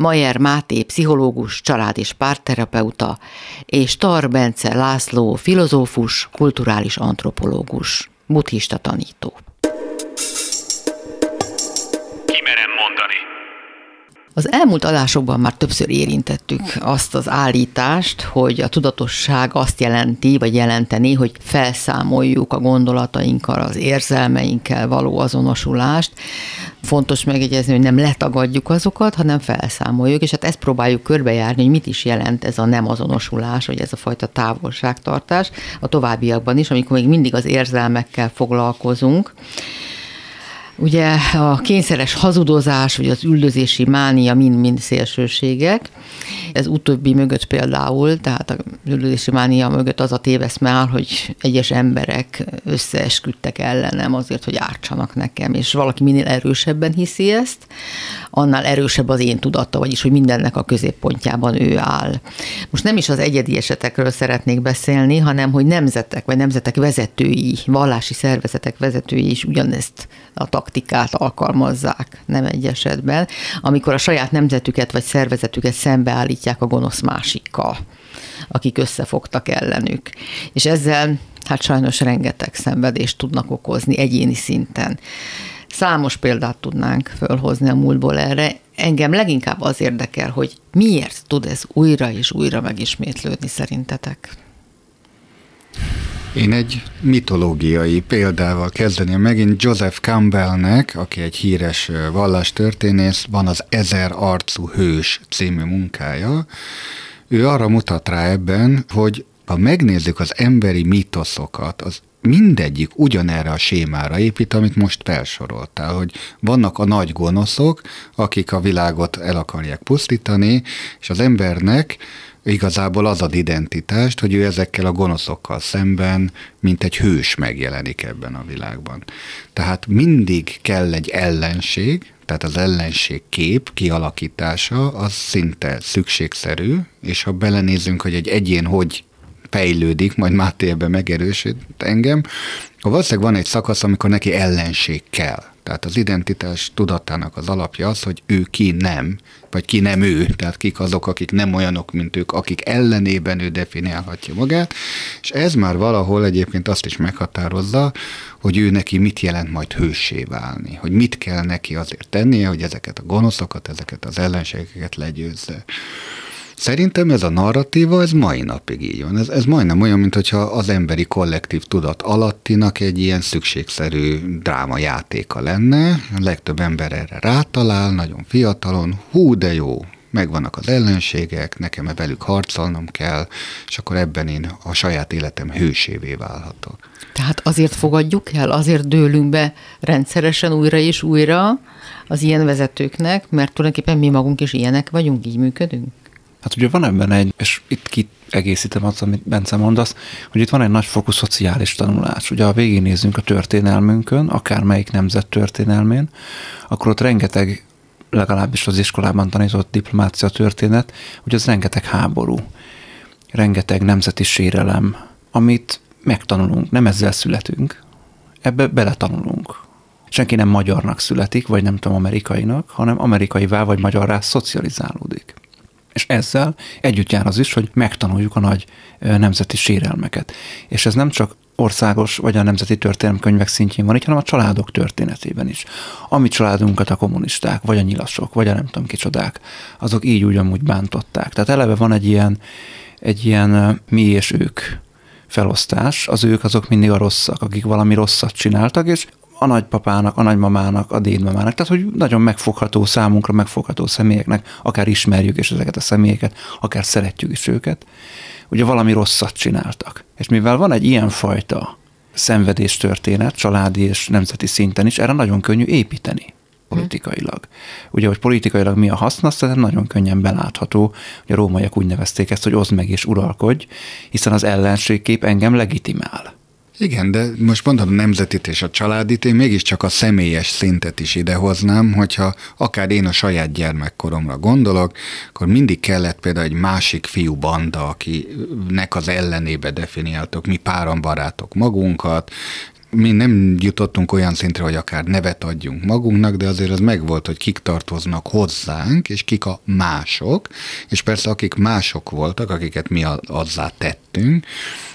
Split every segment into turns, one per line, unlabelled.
Majer Máté, pszichológus, család- és párterapeuta, és Tar Bence László, filozófus, kulturális antropológus, buddhista tanító. Az elmúlt adásokban már többször érintettük azt az állítást, hogy a tudatosság azt jelenti, vagy jelenteni, hogy felszámoljuk a gondolatainkkal, az érzelmeinkkel való azonosulást. Fontos megjegyezni, hogy nem letagadjuk azokat, hanem felszámoljuk, és hát ezt próbáljuk körbejárni, hogy mit is jelent ez a nem azonosulás, vagy ez a fajta távolságtartás a továbbiakban is, amikor még mindig az érzelmekkel foglalkozunk. Ugye a kényszeres hazudozás, vagy az üldözési mánia mind-mind szélsőségek. Ez utóbbi mögött például, tehát a üldözési mánia mögött az a téveszme áll, hogy egyes emberek összeesküdtek ellenem azért, hogy ártsanak nekem, és valaki minél erősebben hiszi ezt, annál erősebb az én tudata, vagyis hogy mindennek a középpontjában ő áll. Most nem is az egyedi esetekről szeretnék beszélni, hanem hogy nemzetek, vagy nemzetek vezetői, vallási szervezetek vezetői is ugyanezt a taktikát alkalmazzák, nem egy esetben, amikor a saját nemzetüket vagy szervezetüket szembeállítják a gonosz másikkal, akik összefogtak ellenük. És ezzel hát sajnos rengeteg szenvedést tudnak okozni egyéni szinten. Számos példát tudnánk fölhozni a múltból erre. Engem leginkább az érdekel, hogy miért tud ez újra és újra megismétlődni szerintetek?
Én egy mitológiai példával kezdeném megint Joseph Campbellnek, aki egy híres vallástörténész, van az Ezer arcú hős című munkája. Ő arra mutat rá ebben, hogy ha megnézzük az emberi mitoszokat, az mindegyik ugyanerre a sémára épít, amit most felsoroltál, hogy vannak a nagy gonoszok, akik a világot el akarják pusztítani, és az embernek igazából az ad identitást, hogy ő ezekkel a gonoszokkal szemben, mint egy hős megjelenik ebben a világban. Tehát mindig kell egy ellenség, tehát az ellenség kép kialakítása az szinte szükségszerű, és ha belenézünk, hogy egy egyén hogy fejlődik, majd Máté ebben megerősít engem, valószínűleg van egy szakasz, amikor neki ellenség kell. Tehát az identitás tudatának az alapja az, hogy ő ki nem, vagy ki nem ő, tehát kik azok, akik nem olyanok, mint ők, akik ellenében ő definiálhatja magát, és ez már valahol egyébként azt is meghatározza, hogy ő neki mit jelent majd hősé válni, hogy mit kell neki azért tennie, hogy ezeket a gonoszokat, ezeket az ellenségeket legyőzze. Szerintem ez a narratíva, ez mai napig így van. Ez, ez majdnem olyan, mint hogyha az emberi kollektív tudat alattinak egy ilyen szükségszerű dráma játéka lenne. A legtöbb ember erre rátalál, nagyon fiatalon, hú de jó, megvannak az ellenségek, nekem e velük harcolnom kell, és akkor ebben én a saját életem hősévé válhatok.
Tehát azért fogadjuk el, azért dőlünk be rendszeresen újra és újra az ilyen vezetőknek, mert tulajdonképpen mi magunk is ilyenek vagyunk, így működünk?
Hát ugye van ebben egy, és itt kiegészítem azt, amit Bence mondasz, hogy itt van egy nagyfokú szociális tanulás. Ugye ha végignézzünk a történelmünkön, akármelyik nemzet történelmén, akkor ott rengeteg, legalábbis az iskolában tanított diplomácia történet, hogy az rengeteg háború, rengeteg nemzeti sérelem, amit megtanulunk, nem ezzel születünk, ebbe beletanulunk. Senki nem magyarnak születik, vagy nem tudom, amerikainak, hanem amerikaivá vagy magyarrá szocializálódik. És ezzel együtt jár az is, hogy megtanuljuk a nagy nemzeti sérelmeket. És ez nem csak országos vagy a nemzeti történelemkönyvek szintjén van, így, hanem a családok történetében is. Ami családunkat a kommunisták, vagy a nyilasok, vagy a nem tudom kicsodák, azok így úgy amúgy bántották. Tehát eleve van egy ilyen, egy ilyen mi és ők felosztás, az ők azok mindig a rosszak, akik valami rosszat csináltak, és a nagypapának, a nagymamának, a dédmamának, tehát hogy nagyon megfogható számunkra, megfogható személyeknek, akár ismerjük is ezeket a személyeket, akár szeretjük is őket, ugye valami rosszat csináltak. És mivel van egy ilyen fajta szenvedéstörténet, családi és nemzeti szinten is, erre nagyon könnyű építeni politikailag. Ugye, hogy politikailag mi a haszna, tehát nagyon könnyen belátható, hogy a rómaiak úgy nevezték ezt, hogy oszd meg és uralkodj, hiszen az ellenségkép engem legitimál.
Igen, de most mondod a nemzetit és a családit, én mégiscsak a személyes szintet is idehoznám, hogyha akár én a saját gyermekkoromra gondolok, akkor mindig kellett például egy másik fiú banda, akinek az ellenébe definiáltok, mi páran barátok magunkat, mi nem jutottunk olyan szintre, hogy akár nevet adjunk magunknak, de azért az megvolt, hogy kik tartoznak hozzánk, és kik a mások, és persze akik mások voltak, akiket mi azzá tettünk,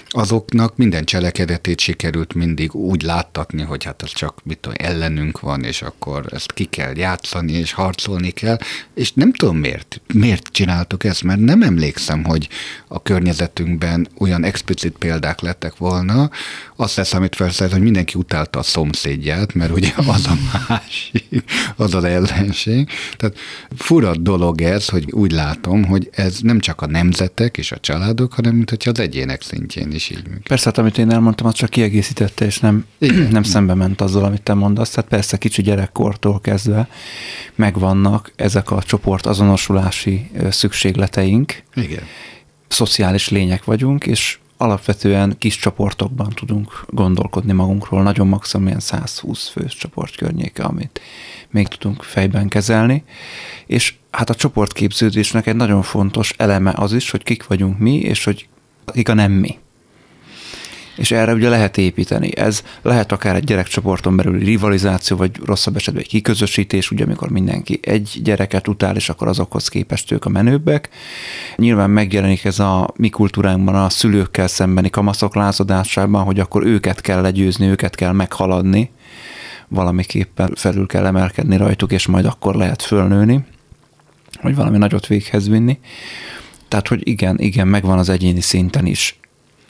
azoknak minden cselekedetét sikerült mindig úgy láttatni, hogy hát ez csak mit tudom, ellenünk van, és akkor ezt ki kell játszani, és harcolni kell, és nem tudom miért, miért csináltuk ezt, mert nem emlékszem, hogy a környezetünkben olyan explicit példák lettek volna, azt lesz, amit felszállt, hogy mindenki utálta a szomszédját, mert ugye az a másik, az az ellenség. Tehát fura dolog ez, hogy úgy látom, hogy ez nem csak a nemzetek és a családok, hanem mint hogyha az egyének szintjén is így működik.
Persze, hát amit én elmondtam, az csak kiegészítette, és nem, nem szembe ment azzal, amit te mondasz. Tehát persze kicsi gyerekkortól kezdve megvannak ezek a csoport azonosulási szükségleteink.
Igen.
Szociális lények vagyunk, és alapvetően kis csoportokban tudunk gondolkodni magunkról, nagyon maximum ilyen 120 fős csoport környéke, amit még tudunk fejben kezelni, és hát a csoportképződésnek egy nagyon fontos eleme az is, hogy kik vagyunk mi, és hogy kik a nem mi és erre ugye lehet építeni. Ez lehet akár egy gyerekcsoporton belüli rivalizáció, vagy rosszabb esetben egy kiközösítés, ugye amikor mindenki egy gyereket utál, és akkor azokhoz képest ők a menőbbek. Nyilván megjelenik ez a mi kultúránkban a szülőkkel szembeni kamaszok lázadásában, hogy akkor őket kell legyőzni, őket kell meghaladni, valamiképpen felül kell emelkedni rajtuk, és majd akkor lehet fölnőni, vagy valami nagyot véghez vinni. Tehát, hogy igen, igen, megvan az egyéni szinten is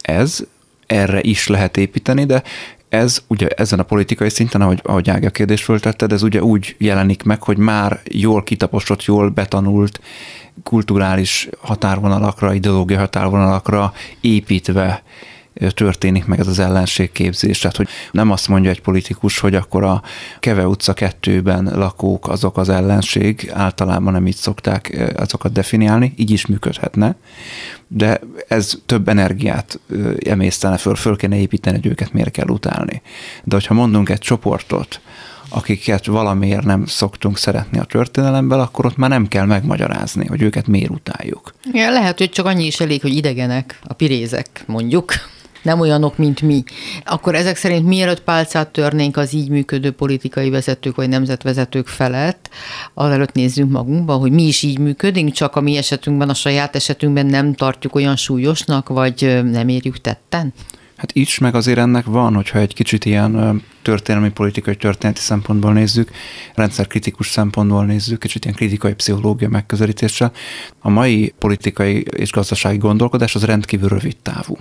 ez, erre is lehet építeni, de ez ugye ezen a politikai szinten, ahogy, ahogy Ági a kérdést föltetted, ez ugye úgy jelenik meg, hogy már jól kitaposott, jól betanult kulturális határvonalakra, ideológiai határvonalakra építve történik meg ez az ellenségképzés. Tehát, hogy nem azt mondja egy politikus, hogy akkor a Keve utca kettőben lakók azok az ellenség, általában nem így szokták azokat definiálni, így is működhetne, de ez több energiát emésztene föl, föl kéne építeni, hogy őket miért kell utálni. De hogyha mondunk egy csoportot, akiket valamiért nem szoktunk szeretni a történelemben, akkor ott már nem kell megmagyarázni, hogy őket miért utáljuk.
Ja, lehet, hogy csak annyi is elég, hogy idegenek, a pirézek mondjuk nem olyanok, mint mi. Akkor ezek szerint mielőtt pálcát törnénk az így működő politikai vezetők vagy nemzetvezetők felett, azelőtt nézzünk magunkba, hogy mi is így működünk, csak a mi esetünkben, a saját esetünkben nem tartjuk olyan súlyosnak, vagy nem érjük tetten?
Hát is, meg azért ennek van, hogyha egy kicsit ilyen történelmi, politikai, történeti szempontból nézzük, rendszerkritikus szempontból nézzük, kicsit ilyen kritikai pszichológia megközelítéssel. A mai politikai és gazdasági gondolkodás az rendkívül rövid távú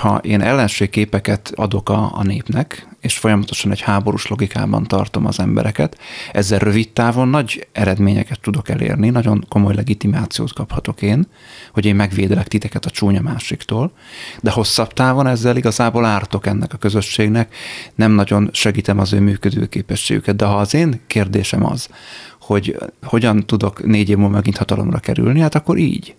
ha én ellenségképeket adok a, a népnek, és folyamatosan egy háborús logikában tartom az embereket, ezzel rövid távon nagy eredményeket tudok elérni, nagyon komoly legitimációt kaphatok én, hogy én megvédelek titeket a csúnya másiktól, de hosszabb távon ezzel igazából ártok ennek a közösségnek, nem nagyon segítem az ő működőképességüket, de ha az én kérdésem az, hogy hogyan tudok négy év múlva megint hatalomra kerülni, hát akkor így.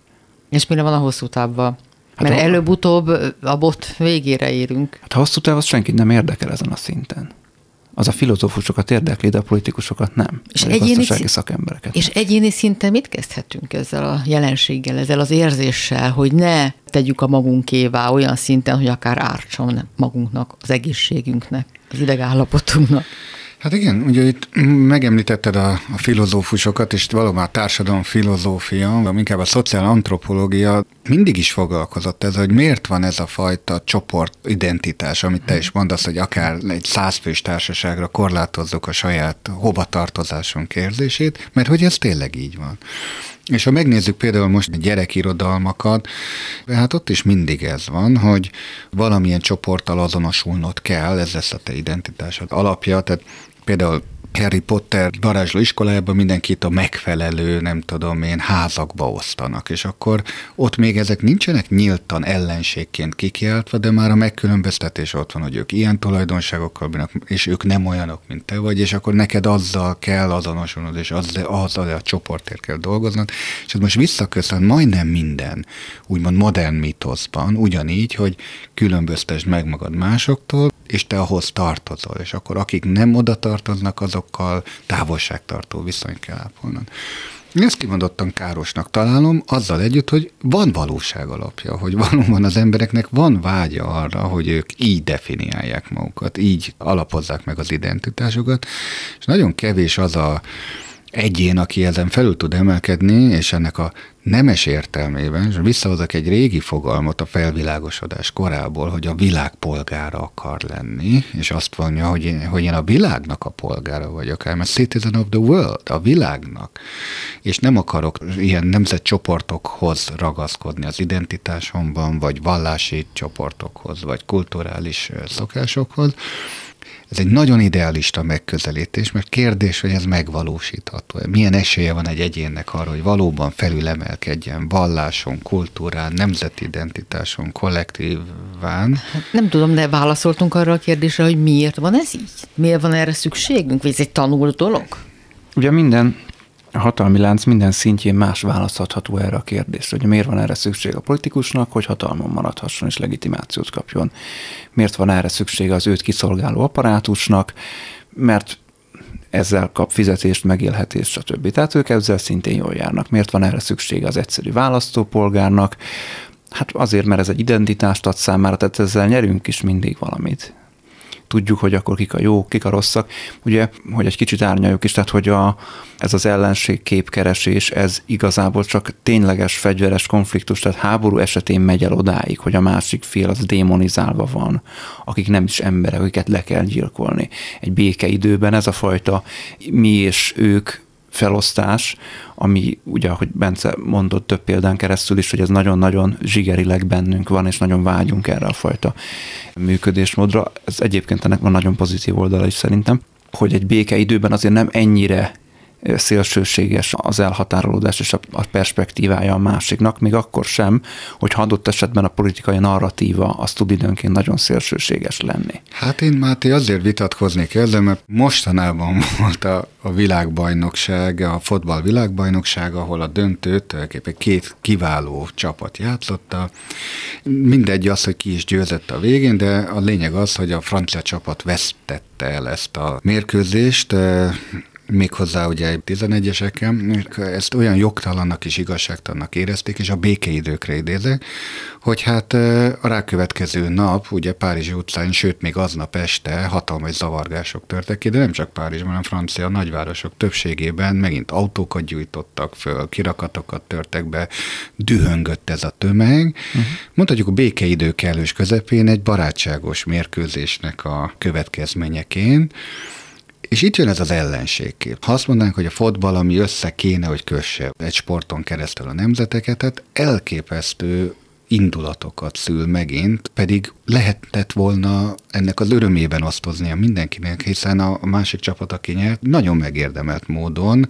És mire van a hosszú távban? Hát Mert a... előbb-utóbb a bot végére érünk.
Hát hosszú táv az senkit nem érdekel ezen a szinten. Az a filozófusokat érdekli, de a politikusokat nem. És egyéni, szín... szakembereket.
És egyéni szinten mit kezdhetünk ezzel a jelenséggel, ezzel az érzéssel, hogy ne tegyük a magunkévá olyan szinten, hogy akár ártson magunknak, az egészségünknek, az idegállapotunknak?
Hát igen, ugye itt megemlítetted a, a filozófusokat, és valóban a társadalom filozófia, vagy inkább a szociál antropológia mindig is foglalkozott ez, hogy miért van ez a fajta csoportidentitás, amit te is mondasz, hogy akár egy százfős társaságra korlátozzuk a saját hovatartozásunk érzését, mert hogy ez tényleg így van. És ha megnézzük például most gyerekirodalmakat, hát ott is mindig ez van, hogy valamilyen csoporttal azonosulnod kell, ez lesz a te identitásod alapja, tehát például Harry Potter varázsló iskolájában mindenkit a megfelelő, nem tudom én, házakba osztanak, és akkor ott még ezek nincsenek nyíltan ellenségként kikiáltva, de már a megkülönböztetés ott van, hogy ők ilyen tulajdonságokkal bírnak, és ők nem olyanok, mint te vagy, és akkor neked azzal kell azonosulnod, és azzal, azzal a csoportért kell dolgoznod, és ez most visszaköszön majdnem minden, úgymond modern mitoszban, ugyanígy, hogy különböztesd meg magad másoktól, és te ahhoz tartozol, és akkor akik nem oda tartoznak, azokkal távolságtartó viszonyt kell ápolnod. Ezt kimondottan károsnak találom, azzal együtt, hogy van valóság alapja, hogy valóban az embereknek van vágya arra, hogy ők így definiálják magukat, így alapozzák meg az identitásukat, és nagyon kevés az a egyén, aki ezen felül tud emelkedni, és ennek a nemes értelmében, és visszahozok egy régi fogalmat a felvilágosodás korából, hogy a világ polgára akar lenni, és azt mondja, hogy én, hogy én a világnak a polgára vagyok, I'm a citizen of the world, a világnak, és nem akarok ilyen nemzetcsoportokhoz ragaszkodni az identitásomban, vagy vallási csoportokhoz, vagy kulturális szokásokhoz, ez egy nagyon idealista megközelítés, mert kérdés, hogy ez megvalósítható. Milyen esélye van egy egyénnek arra, hogy valóban felülemelkedjen valláson, kultúrán, nemzeti identitáson, kollektíván?
Hát nem tudom, de válaszoltunk arra a kérdésre, hogy miért van ez így? Miért van erre szükségünk? Vagy ez egy tanult dolog?
Ugye minden a hatalmi lánc minden szintjén más választható erre a kérdésre, hogy miért van erre szükség a politikusnak, hogy hatalmon maradhasson és legitimációt kapjon. Miért van erre szüksége az őt kiszolgáló apparátusnak, mert ezzel kap fizetést, megélhetést, stb. Tehát ők ezzel szintén jól járnak. Miért van erre szüksége az egyszerű választópolgárnak? Hát azért, mert ez egy identitást ad számára, tehát ezzel nyerünk is mindig valamit tudjuk, hogy akkor kik a jók, kik a rosszak. Ugye, hogy egy kicsit árnyaljuk is, tehát hogy a, ez az ellenség képkeresés, ez igazából csak tényleges fegyveres konfliktus, tehát háború esetén megy el odáig, hogy a másik fél az démonizálva van, akik nem is emberek, akiket le kell gyilkolni. Egy békeidőben ez a fajta mi és ők felosztás, ami ugye, ahogy Bence mondott több példán keresztül is, hogy ez nagyon-nagyon zsigerileg bennünk van, és nagyon vágyunk erre a fajta működésmódra. Ez egyébként ennek van nagyon pozitív oldala is szerintem, hogy egy békeidőben azért nem ennyire szélsőséges az elhatárolódás és a perspektívája a másiknak, még akkor sem, hogy adott esetben a politikai narratíva az tud időnként nagyon szélsőséges lenni.
Hát én Máté azért vitatkoznék ezzel, mert mostanában volt a, a világbajnokság, a fotball világbajnokság, ahol a döntőt tulajdonképpen két kiváló csapat játszotta. Mindegy az, hogy ki is győzött a végén, de a lényeg az, hogy a francia csapat vesztette el ezt a mérkőzést, méghozzá ugye 11-eseken, ezt olyan jogtalannak és igazságtalannak érezték, és a békeidőkre idézek, hogy hát a rákövetkező nap, ugye Párizsi utcán, sőt még aznap este hatalmas zavargások törtek ki, de nem csak Párizsban, hanem francia nagyvárosok többségében megint autókat gyújtottak föl, kirakatokat törtek be, dühöngött ez a tömeg. Uh-huh. Mondhatjuk a békeidő kellős közepén egy barátságos mérkőzésnek a következményeként, és itt jön ez az ellenségkép. Ha azt mondanánk, hogy a fotball, ami össze kéne, hogy kösse egy sporton keresztül a nemzeteket, tehát elképesztő indulatokat szül megint, pedig lehetett volna ennek az örömében osztoznia mindenkinek, hiszen a másik csapat, aki nyert, nagyon megérdemelt módon,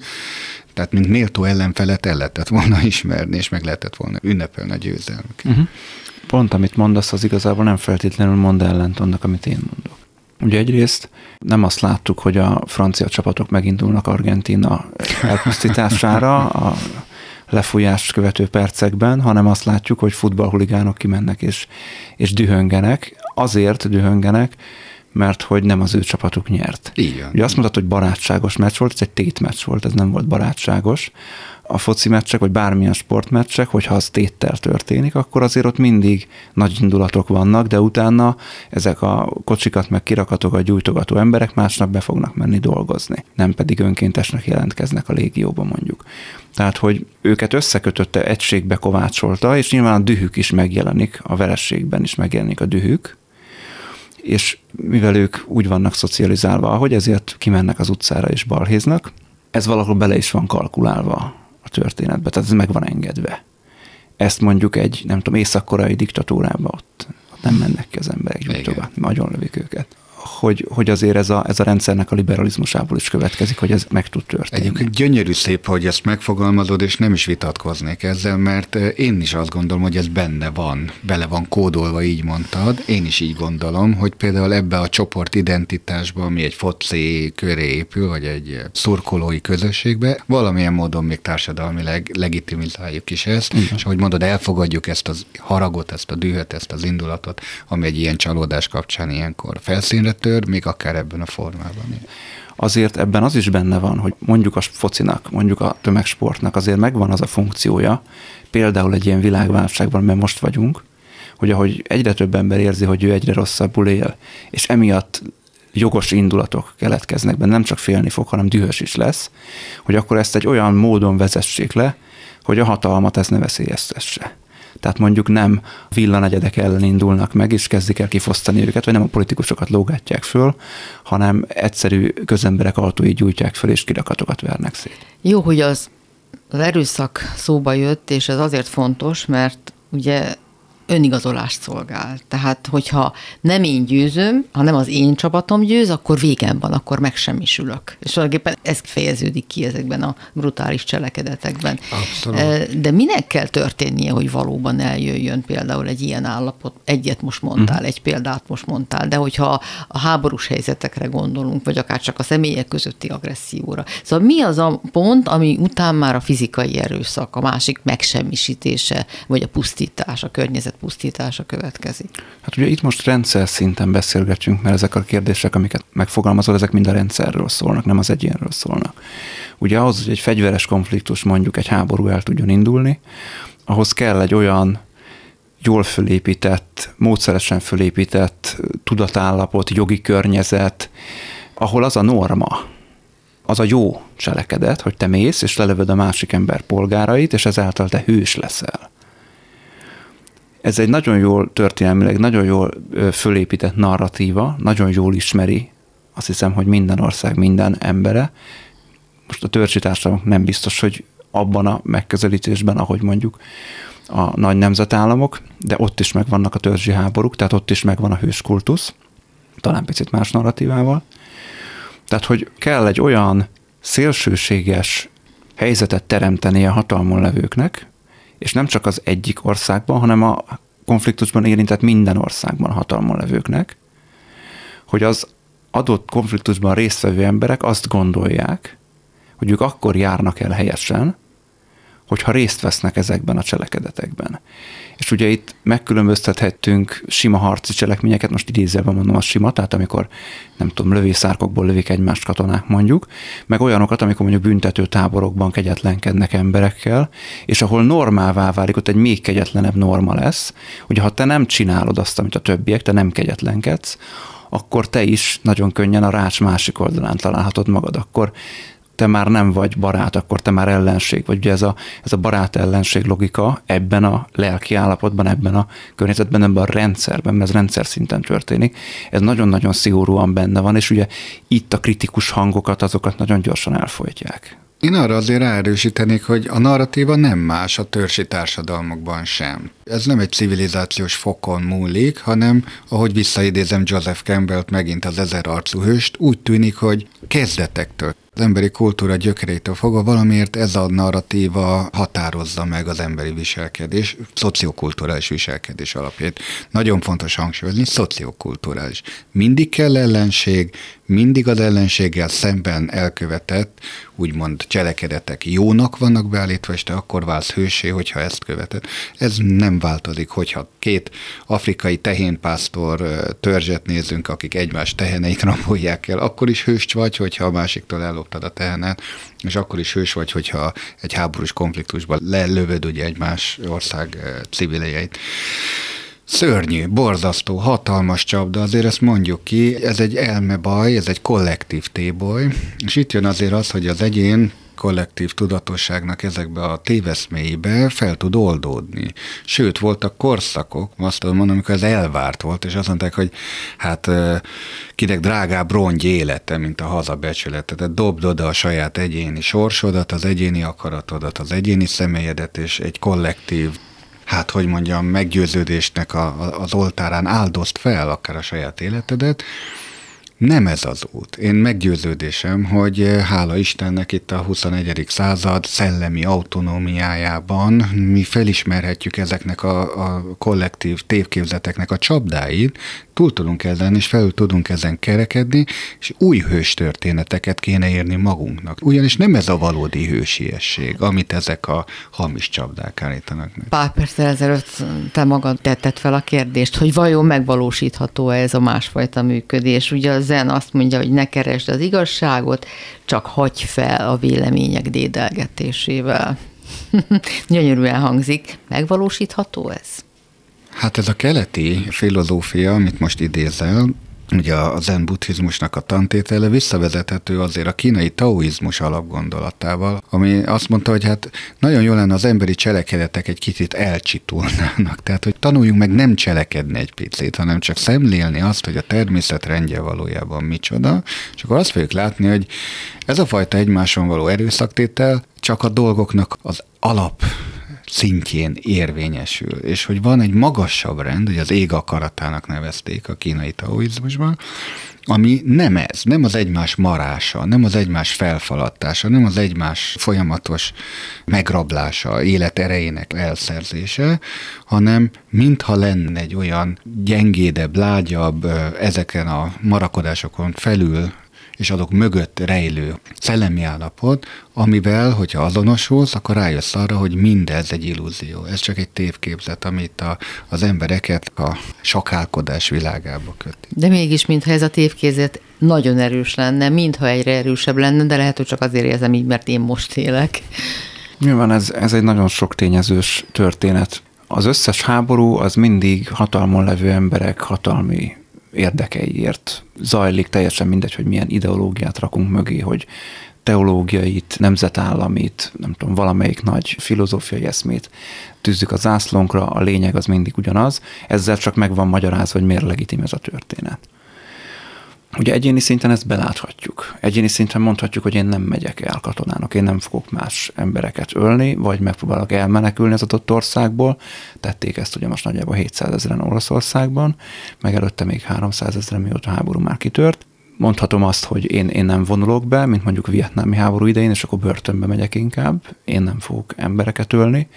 tehát mint méltó ellenfelet el lehetett volna ismerni, és meg lehetett volna ünnepelni a győzelmüket. Uh-huh.
Pont amit mondasz, az igazából nem feltétlenül mond ellent annak, amit én mondok. Ugye egyrészt nem azt láttuk, hogy a francia csapatok megindulnak Argentina elpusztítására a lefújást követő percekben, hanem azt látjuk, hogy futballhuligánok kimennek és, és dühöngenek. Azért dühöngenek, mert hogy nem az ő csapatuk nyert.
Igen.
Ugye azt mondtad, hogy barátságos meccs volt, ez egy tétmeccs volt, ez nem volt barátságos. A foci meccsek, vagy bármilyen sportmeccsek, hogyha az téttel történik, akkor azért ott mindig nagy indulatok vannak, de utána ezek a kocsikat meg kirakatokat gyújtogató emberek másnap be fognak menni dolgozni, nem pedig önkéntesnek jelentkeznek a légióban mondjuk. Tehát, hogy őket összekötötte, egységbe kovácsolta, és nyilván a dühük is megjelenik, a verességben is megjelenik a dühük, és mivel ők úgy vannak szocializálva, ahogy ezért kimennek az utcára és balhéznak, ez valahol bele is van kalkulálva a történetbe, tehát ez meg van engedve. Ezt mondjuk egy, nem tudom, észak-koreai diktatúrában ott, ott nem mennek ki az emberek gyújtogatni, nagyon lövik őket hogy, hogy azért ez a, ez a rendszernek a liberalizmusából is következik, hogy ez meg tud történni.
Egyébként gyönyörű szép, hogy ezt megfogalmazod, és nem is vitatkoznék ezzel, mert eh, én is azt gondolom, hogy ez benne van, bele van kódolva, így mondtad. Én is így gondolom, hogy például ebbe a csoport identitásba, ami egy foci köré épül, vagy egy szurkolói közösségbe, valamilyen módon még társadalmileg legitimizáljuk is ezt, Igen. és ahogy mondod, elfogadjuk ezt az haragot, ezt a dühöt, ezt az indulatot, ami egy ilyen csalódás kapcsán ilyenkor felszínre tör, még akár ebben a formában.
Azért ebben az is benne van, hogy mondjuk a focinak, mondjuk a tömegsportnak azért megvan az a funkciója, például egy ilyen világválságban, mert most vagyunk, hogy ahogy egyre több ember érzi, hogy ő egyre rosszabbul él, és emiatt jogos indulatok keletkeznek benne, nem csak félni fog, hanem dühös is lesz, hogy akkor ezt egy olyan módon vezessék le, hogy a hatalmat ez ne veszélyeztesse. Tehát mondjuk nem villanegyedek ellen indulnak meg, és kezdik el kifosztani őket, vagy nem a politikusokat lógatják föl, hanem egyszerű közemberek autói gyújtják föl, és kirakatokat vernek szét.
Jó, hogy az az erőszak szóba jött, és ez azért fontos, mert ugye önigazolást szolgál. Tehát, hogyha nem én győzöm, hanem az én csapatom győz, akkor végem van, akkor megsemmisülök. És tulajdonképpen ez fejeződik ki ezekben a brutális cselekedetekben. Abszolút. De minek kell történnie, hogy valóban eljöjjön például egy ilyen állapot? Egyet most mondtál, uh-huh. egy példát most mondtál, de hogyha a háborús helyzetekre gondolunk, vagy akár csak a személyek közötti agresszióra. Szóval mi az a pont, ami után már a fizikai erőszak, a másik megsemmisítése, vagy a pusztítás, a környezet pusztítása következik.
Hát ugye itt most rendszer szinten beszélgetünk, mert ezek a kérdések, amiket megfogalmazol, ezek mind a rendszerről szólnak, nem az egyénről szólnak. Ugye ahhoz, hogy egy fegyveres konfliktus, mondjuk egy háború el tudjon indulni, ahhoz kell egy olyan jól fölépített, módszeresen fölépített tudatállapot, jogi környezet, ahol az a norma, az a jó cselekedet, hogy te mész, és lelövöd a másik ember polgárait, és ezáltal te hős leszel. Ez egy nagyon jól történelmileg, nagyon jól fölépített narratíva, nagyon jól ismeri, azt hiszem, hogy minden ország, minden embere. Most a törzsi társadalmak nem biztos, hogy abban a megközelítésben, ahogy mondjuk a nagy nemzetállamok, de ott is megvannak a törzsi háborúk, tehát ott is megvan a hőskultusz, talán picit más narratívával. Tehát, hogy kell egy olyan szélsőséges helyzetet teremteni a hatalmon levőknek, és nem csak az egyik országban, hanem a konfliktusban érintett minden országban hatalmon levőknek, hogy az adott konfliktusban résztvevő emberek azt gondolják, hogy ők akkor járnak el helyesen, hogyha részt vesznek ezekben a cselekedetekben. És ugye itt megkülönböztethettünk sima harci cselekményeket, most idézőben mondom a sima, tehát amikor nem tudom, lövészárkokból lövik egymást katonák mondjuk, meg olyanokat, amikor mondjuk büntető táborokban kegyetlenkednek emberekkel, és ahol normává válik, ott egy még kegyetlenebb norma lesz, hogy ha te nem csinálod azt, amit a többiek, te nem kegyetlenkedsz, akkor te is nagyon könnyen a rács másik oldalán találhatod magad, akkor te már nem vagy barát, akkor te már ellenség. Vagy ugye ez a, ez a barát-ellenség logika ebben a lelki állapotban, ebben a környezetben, ebben a rendszerben, mert ez rendszer szinten történik, ez nagyon-nagyon szigorúan benne van, és ugye itt a kritikus hangokat, azokat nagyon gyorsan elfolytják.
Én arra azért erősítenék, hogy a narratíva nem más a törsi társadalmakban sem. Ez nem egy civilizációs fokon múlik, hanem, ahogy visszaidézem Joseph Campbell-t, megint az ezer arcú hőst, úgy tűnik, hogy kezdetektől az emberi kultúra gyökerétől fogva valamiért ez a narratíva határozza meg az emberi viselkedés, szociokulturális viselkedés alapját. Nagyon fontos hangsúlyozni, szociokulturális. Mindig kell ellenség, mindig az ellenséggel szemben elkövetett, úgymond cselekedetek jónak vannak beállítva, és te akkor válsz hősé, hogyha ezt követed. Ez nem nem változik, hogyha két afrikai tehénpásztor törzset nézünk, akik egymás teheneit rabolják el, akkor is hős vagy, hogyha a másiktól elloptad a tehenet, és akkor is hős vagy, hogyha egy háborús konfliktusban lelövöd ugye egymás ország civiljeit. Szörnyű, borzasztó, hatalmas csapda, azért ezt mondjuk ki, ez egy elmebaj, ez egy kollektív téboly, és itt jön azért az, hogy az egyén kollektív tudatosságnak ezekbe a téveszméibe fel tud oldódni. Sőt, voltak korszakok, azt tudom mondani, amikor ez elvárt volt, és azt mondták, hogy hát kinek drágább rongy élete, mint a hazabecsülete. Tehát dobd oda a saját egyéni sorsodat, az egyéni akaratodat, az egyéni személyedet, és egy kollektív hát hogy mondjam, meggyőződésnek a, az oltárán áldozt fel akár a saját életedet, nem ez az út. Én meggyőződésem, hogy eh, hála Istennek itt a 21. század szellemi autonómiájában mi felismerhetjük ezeknek a, a kollektív tévképzeteknek a csapdáit, túl tudunk ezen, és felül tudunk ezen kerekedni, és új hős történeteket kéne érni magunknak. Ugyanis nem ez a valódi hősiesség, amit ezek a hamis csapdák állítanak.
Pár perccel ezelőtt te magad tetted fel a kérdést, hogy vajon megvalósítható-e ez a másfajta működés. Ugye a Zen azt mondja, hogy ne keresd az igazságot, csak hagyj fel a vélemények dédelgetésével. Gyönyörűen hangzik. Megvalósítható ez?
Hát ez a keleti filozófia, amit most idézel, ugye a zen buddhizmusnak a tantétele visszavezethető azért a kínai taoizmus alapgondolatával, ami azt mondta, hogy hát nagyon jó lenne az emberi cselekedetek egy kicsit elcsitulnának. Tehát, hogy tanuljunk meg nem cselekedni egy picit, hanem csak szemlélni azt, hogy a természet rendje valójában micsoda, és akkor azt fogjuk látni, hogy ez a fajta egymáson való erőszaktétel csak a dolgoknak az alap szintjén érvényesül, és hogy van egy magasabb rend, hogy az ég akaratának nevezték a kínai taoizmusban, ami nem ez, nem az egymás marása, nem az egymás felfalattása, nem az egymás folyamatos megrablása, élet erejének elszerzése, hanem mintha lenne egy olyan gyengédebb, lágyabb, ezeken a marakodásokon felül és azok mögött rejlő szellemi állapot, amivel, hogyha azonosulsz, akkor rájössz arra, hogy mindez egy illúzió. Ez csak egy tévképzet, amit a, az embereket a sakálkodás világába köti.
De mégis, mintha ez a tévképzet nagyon erős lenne, mintha egyre erősebb lenne, de lehet, hogy csak azért érzem így, mert én most élek.
Nyilván ez, ez egy nagyon sok tényezős történet. Az összes háború az mindig hatalmon levő emberek hatalmi érdekeiért zajlik, teljesen mindegy, hogy milyen ideológiát rakunk mögé, hogy teológiait, nemzetállamit, nem tudom, valamelyik nagy filozófiai eszmét tűzzük a zászlónkra, a lényeg az mindig ugyanaz, ezzel csak meg van magyarázva, hogy miért legitim ez a történet. Ugye egyéni szinten ezt beláthatjuk. Egyéni szinten mondhatjuk, hogy én nem megyek el katonának, én nem fogok más embereket ölni, vagy megpróbálok elmenekülni az adott országból. Tették ezt ugye most nagyjából 700 ezeren Oroszországban, meg előtte még 300 ezeren, mióta a háború már kitört. Mondhatom azt, hogy én, én nem vonulok be, mint mondjuk a vietnámi háború idején, és akkor börtönbe megyek inkább, én nem fogok embereket ölni.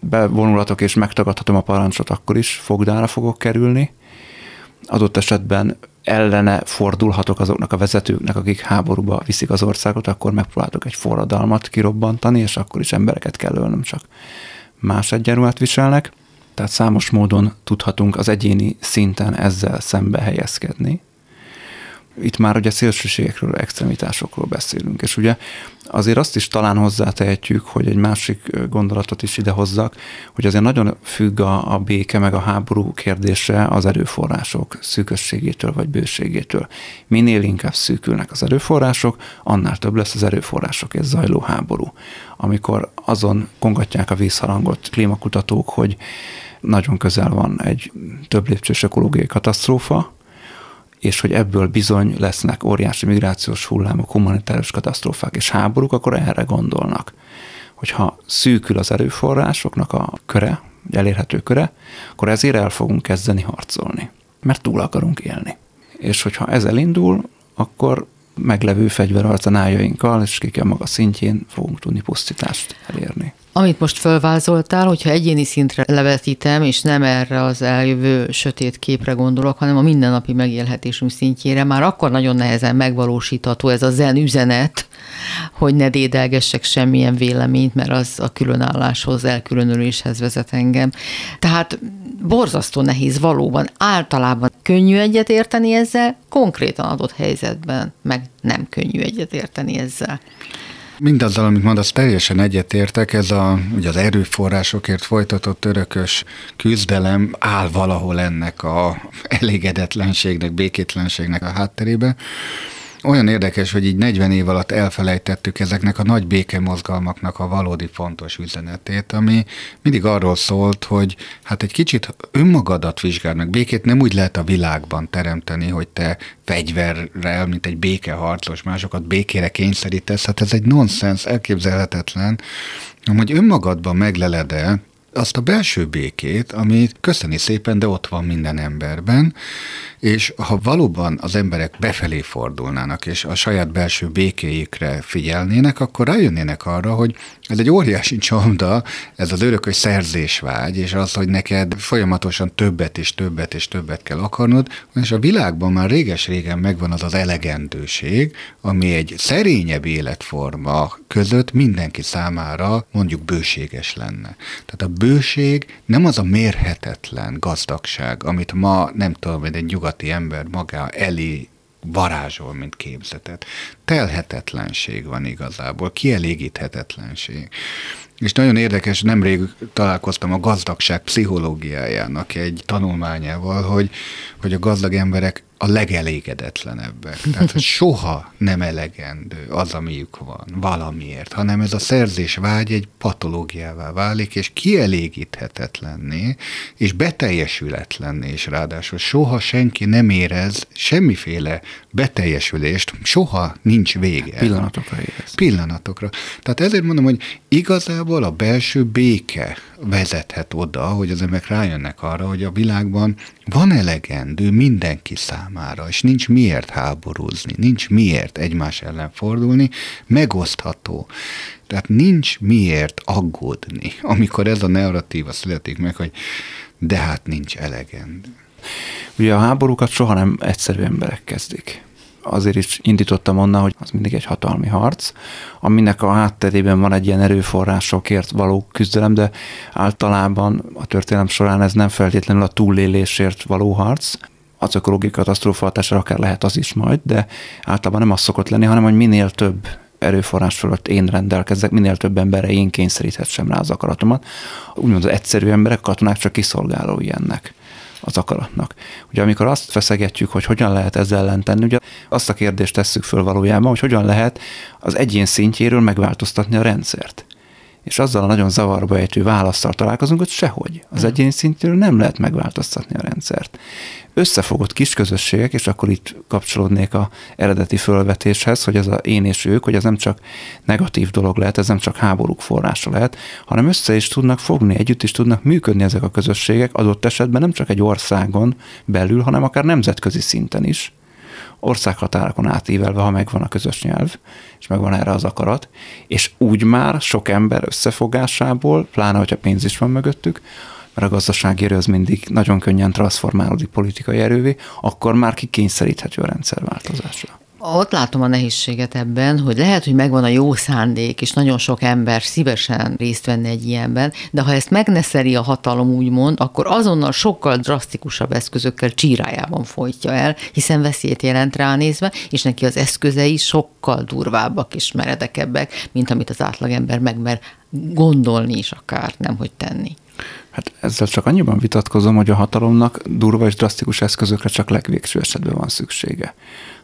Bevonulatok és megtagadhatom a parancsot, akkor is fogdára fogok kerülni. Adott esetben ellene fordulhatok azoknak a vezetőknek, akik háborúba viszik az országot, akkor megpróbáltok egy forradalmat kirobbantani, és akkor is embereket kell ölnöm, csak más egyenruhát viselnek. Tehát számos módon tudhatunk az egyéni szinten ezzel szembe helyezkedni itt már ugye szélsőségekről, extremitásokról beszélünk, és ugye azért azt is talán hozzátehetjük, hogy egy másik gondolatot is idehozzak, hogy azért nagyon függ a, a béke meg a háború kérdése az erőforrások szűkösségétől vagy bőségétől. Minél inkább szűkülnek az erőforrások, annál több lesz az erőforrások és zajló háború. Amikor azon kongatják a vízharangot klímakutatók, hogy nagyon közel van egy több lépcsős ökológiai katasztrófa, és hogy ebből bizony lesznek óriási migrációs hullámok, humanitárius katasztrófák és háborúk, akkor erre gondolnak. Hogyha szűkül az erőforrásoknak a köre, elérhető köre, akkor ezért el fogunk kezdeni harcolni, mert túl akarunk élni. És hogyha ez elindul, akkor meglevő fegyverarcenájainkkal és ki kell maga szintjén fogunk tudni pusztítást elérni.
Amit most fölvázoltál, hogyha egyéni szintre levetítem, és nem erre az eljövő sötét képre gondolok, hanem a mindennapi megélhetésünk szintjére, már akkor nagyon nehezen megvalósítható ez a zen üzenet, hogy ne dédelgessek semmilyen véleményt, mert az a különálláshoz, elkülönüléshez vezet engem. Tehát borzasztó nehéz valóban. Általában könnyű egyetérteni ezzel, konkrétan adott helyzetben meg nem könnyű egyetérteni ezzel.
Mindazzal, amit mondasz, teljesen egyetértek, ez a, ugye az erőforrásokért folytatott örökös küzdelem áll valahol ennek a elégedetlenségnek, békétlenségnek a hátterébe olyan érdekes, hogy így 40 év alatt elfelejtettük ezeknek a nagy békemozgalmaknak a valódi fontos üzenetét, ami mindig arról szólt, hogy hát egy kicsit önmagadat vizsgáld meg. Békét nem úgy lehet a világban teremteni, hogy te fegyverrel, mint egy békeharcos, másokat békére kényszerítesz. Hát ez egy nonsens, elképzelhetetlen, hogy önmagadban megleled el azt a belső békét, amit köszöni szépen, de ott van minden emberben, és ha valóban az emberek befelé fordulnának, és a saját belső békéjükre figyelnének, akkor rájönnének arra, hogy ez egy óriási csomda, ez az örökös szerzésvágy, és az, hogy neked folyamatosan többet és többet és többet kell akarnod, és a világban már réges-régen megvan az az elegendőség, ami egy szerényebb életforma között mindenki számára mondjuk bőséges lenne. Tehát a bőség nem az a mérhetetlen gazdagság, amit ma nem tudom, hogy egy nyugati ember maga elé varázsol, mint képzetet. Telhetetlenség van igazából, kielégíthetetlenség. És nagyon érdekes, nemrég találkoztam a gazdagság pszichológiájának egy tanulmányával, hogy, hogy a gazdag emberek a legelégedetlenebbek. Tehát hogy soha nem elegendő az, amiük van, valamiért, hanem ez a szerzés vágy egy patológiává válik, és kielégíthetetlenné, és beteljesületlenné, és ráadásul soha senki nem érez semmiféle beteljesülést, soha nincs vége.
Pillanatokra érez.
Pillanatokra. Tehát ezért mondom, hogy igazából a belső béke vezethet oda, hogy az emberek rájönnek arra, hogy a világban van elegendő mindenki számára, és nincs miért háborúzni, nincs miért egymás ellen fordulni, megosztható. Tehát nincs miért aggódni, amikor ez a narratíva születik meg, hogy de hát nincs elegendő.
Ugye a háborúkat soha nem egyszerű emberek kezdik azért is indítottam onnan, hogy az mindig egy hatalmi harc, aminek a hátterében van egy ilyen erőforrásokért való küzdelem, de általában a történelem során ez nem feltétlenül a túlélésért való harc, az ökológiai katasztrófa hatására akár lehet az is majd, de általában nem az szokott lenni, hanem hogy minél több erőforrás fölött én rendelkezek, minél több emberre én kényszeríthessem rá az akaratomat. Úgymond az egyszerű emberek, katonák csak kiszolgálói ennek az akaratnak. Ugye amikor azt feszegetjük, hogy hogyan lehet ezzel ellen tenni, ugye azt a kérdést tesszük föl valójában, hogy hogyan lehet az egyén szintjéről megváltoztatni a rendszert. És azzal a nagyon zavarba ejtő válaszsal találkozunk, hogy sehogy. Az hmm. egyéni szintjéről nem lehet megváltoztatni a rendszert összefogott kis közösségek, és akkor itt kapcsolódnék a eredeti fölvetéshez, hogy ez a én és ők, hogy ez nem csak negatív dolog lehet, ez nem csak háborúk forrása lehet, hanem össze is tudnak fogni, együtt is tudnak működni ezek a közösségek, adott esetben nem csak egy országon belül, hanem akár nemzetközi szinten is országhatárokon átívelve, ha megvan a közös nyelv, és megvan erre az akarat, és úgy már sok ember összefogásából, pláne, hogyha pénz is van mögöttük, mert a gazdasági erő az mindig nagyon könnyen transformálódik politikai erővé, akkor már kikényszeríthető a rendszerváltozásra.
Ott látom a nehézséget ebben, hogy lehet, hogy megvan a jó szándék, és nagyon sok ember szívesen részt venne egy ilyenben, de ha ezt megneszeri a hatalom úgymond, akkor azonnal sokkal drasztikusabb eszközökkel csírájában folytja el, hiszen veszélyt jelent ránézve, és neki az eszközei sokkal durvábbak és meredekebbek, mint amit az átlagember megmer gondolni is akár, nem hogy tenni.
Hát ezzel csak annyiban vitatkozom, hogy a hatalomnak durva és drasztikus eszközökre csak legvégső esetben van szüksége.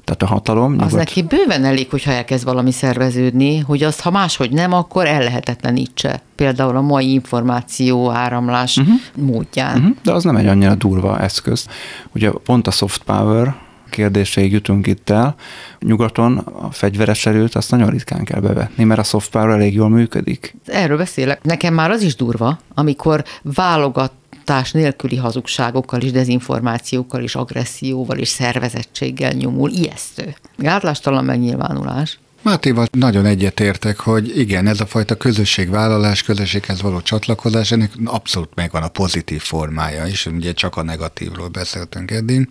Tehát a hatalom...
Az neki bőven elég, hogyha elkezd valami szerveződni, hogy azt, ha máshogy nem, akkor ellehetetlenítse. Például a mai információ áramlás uh-huh. módján. Uh-huh.
De az nem egy annyira durva eszköz. Ugye pont a soft power, kérdéseig jutunk itt el. Nyugaton a fegyveres erőt azt nagyon ritkán kell bevetni, mert a soft power elég jól működik.
Erről beszélek. Nekem már az is durva, amikor válogat nélküli hazugságokkal és dezinformációkkal és agresszióval és szervezettséggel nyomul. Ijesztő. Gátlástalan megnyilvánulás.
Mátéval nagyon egyetértek, hogy igen, ez a fajta közösségvállalás, közösséghez való csatlakozás, ennek abszolút megvan a pozitív formája is, ugye csak a negatívról beszéltünk eddig,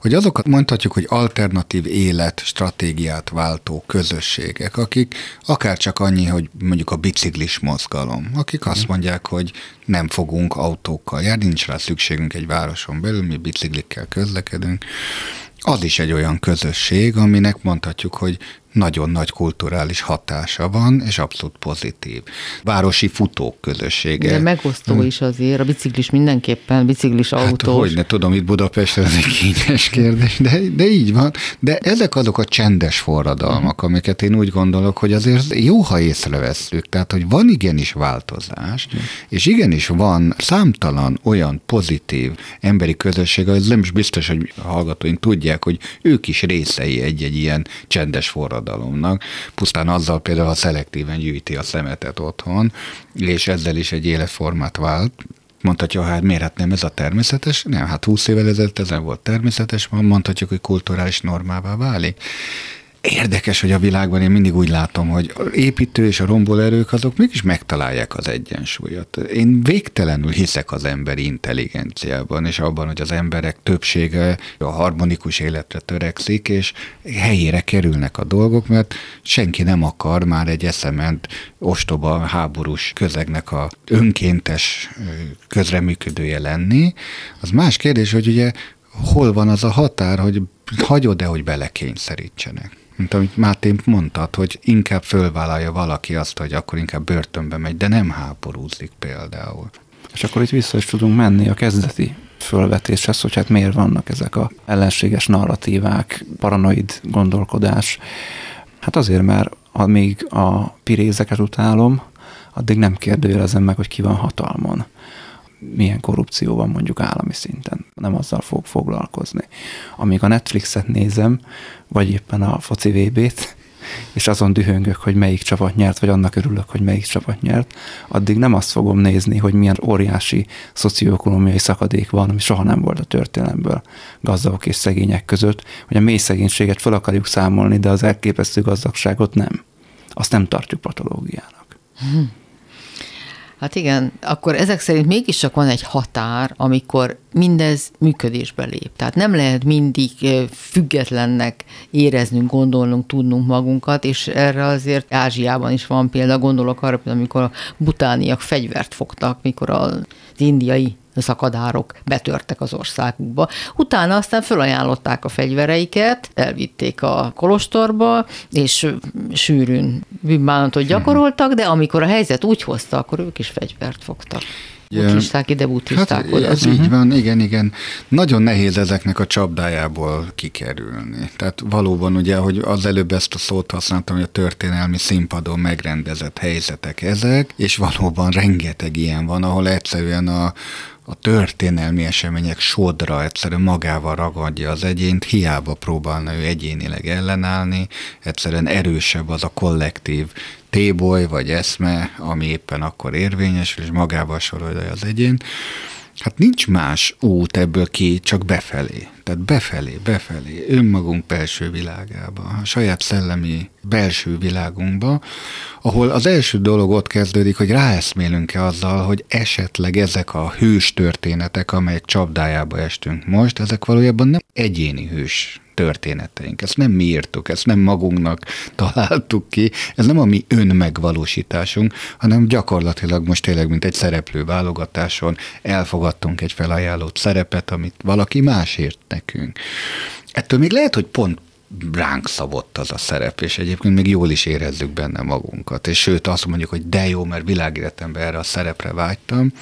hogy azokat mondhatjuk, hogy alternatív élet stratégiát váltó közösségek, akik akár csak annyi, hogy mondjuk a biciklis mozgalom, akik azt mhm. mondják, hogy nem fogunk autókkal járni, nincs rá szükségünk egy városon belül, mi biciklikkel közlekedünk, az is egy olyan közösség, aminek mondhatjuk, hogy nagyon nagy kulturális hatása van, és abszolút pozitív. Városi futók közössége.
De megosztó hmm. is azért, a biciklis mindenképpen, biciklis hát autós.
hogy ne tudom, itt Budapesten ez egy kényes kérdés, de, de így van. De ezek azok a csendes forradalmak, hmm. amiket én úgy gondolok, hogy azért jó, ha észrevesszük. Tehát, hogy van igenis változás, hmm. és igenis van számtalan olyan pozitív emberi közösség, ez nem is biztos, hogy hallgatóink tudják, hogy ők is részei egy-egy ilyen csendes forradalom forradalomnak, pusztán azzal például, ha szelektíven gyűjti a szemetet otthon, és ezzel is egy életformát vált, mondhatja, hát miért hát nem ez a természetes? Nem, hát 20 évvel ezelőtt ez nem volt természetes, mondhatjuk, hogy kulturális normává válik. Érdekes, hogy a világban én mindig úgy látom, hogy építő és a romboló azok mégis megtalálják az egyensúlyot. Én végtelenül hiszek az emberi intelligenciában, és abban, hogy az emberek többsége a harmonikus életre törekszik, és helyére kerülnek a dolgok, mert senki nem akar már egy eszement, ostoba, háborús közegnek a önkéntes közreműködője lenni. Az más kérdés, hogy ugye hol van az a határ, hogy hagyod-e, hogy belekényszerítsenek mint amit Máté mondtad, hogy inkább fölvállalja valaki azt, hogy akkor inkább börtönbe megy, de nem háborúzik például.
És akkor itt vissza is tudunk menni a kezdeti fölvetéshez, hogy hát miért vannak ezek a ellenséges narratívák, paranoid gondolkodás. Hát azért, mert amíg a pirézeket utálom, addig nem kérdőjelezem meg, hogy ki van hatalmon milyen korrupció van mondjuk állami szinten. Nem azzal fog foglalkozni. Amíg a Netflixet nézem, vagy éppen a foci VB-t, és azon dühöngök, hogy melyik csapat nyert, vagy annak örülök, hogy melyik csapat nyert, addig nem azt fogom nézni, hogy milyen óriási szocioekonomiai szakadék van, ami soha nem volt a történelemből gazdagok és szegények között, hogy a mély szegénységet fel akarjuk számolni, de az elképesztő gazdagságot nem. Azt nem tartjuk patológiának. Hmm.
Hát igen, akkor ezek szerint mégiscsak van egy határ, amikor mindez működésbe lép. Tehát nem lehet mindig függetlennek éreznünk, gondolnunk, tudnunk magunkat, és erre azért Ázsiában is van példa, gondolok arra, amikor a butániak fegyvert fogtak, mikor az indiai szakadárok betörtek az országukba. Utána aztán felajánlották a fegyvereiket, elvitték a kolostorba, és sűrűn bűnbánatot gyakoroltak, de amikor a helyzet úgy hozta, akkor ők is fegyvert fogtak. Buddhisták ide, buddhisták
hát, oda. Ez uh-huh. így mhm. van, igen, igen. Nagyon nehéz ezeknek a csapdájából kikerülni. Tehát valóban ugye, hogy az előbb ezt a szót használtam, hogy a történelmi színpadon megrendezett helyzetek ezek, és valóban rengeteg ilyen van, ahol egyszerűen a, a történelmi események sodra egyszerűen magával ragadja az egyént, hiába próbálna ő egyénileg ellenállni, egyszerűen erősebb az a kollektív téboly vagy eszme, ami éppen akkor érvényes, és magával sorolja az egyén. Hát nincs más út ebből ki, csak befelé. Tehát befelé, befelé, önmagunk belső világába, a saját szellemi belső világunkba, ahol az első dolog ott kezdődik, hogy ráeszmélünk-e azzal, hogy esetleg ezek a hős történetek, amelyek csapdájába estünk most, ezek valójában nem egyéni hős történeteink. Ezt nem mi írtuk, ezt nem magunknak találtuk ki, ez nem a mi önmegvalósításunk, hanem gyakorlatilag most tényleg, mint egy szereplő válogatáson elfogadtunk egy felajánlott szerepet, amit valaki más írt nekünk. Ettől még lehet, hogy pont ránk szabott az a szerep, és egyébként még jól is érezzük benne magunkat. És sőt, azt mondjuk, hogy de jó, mert világéletemben erre a szerepre vágytam.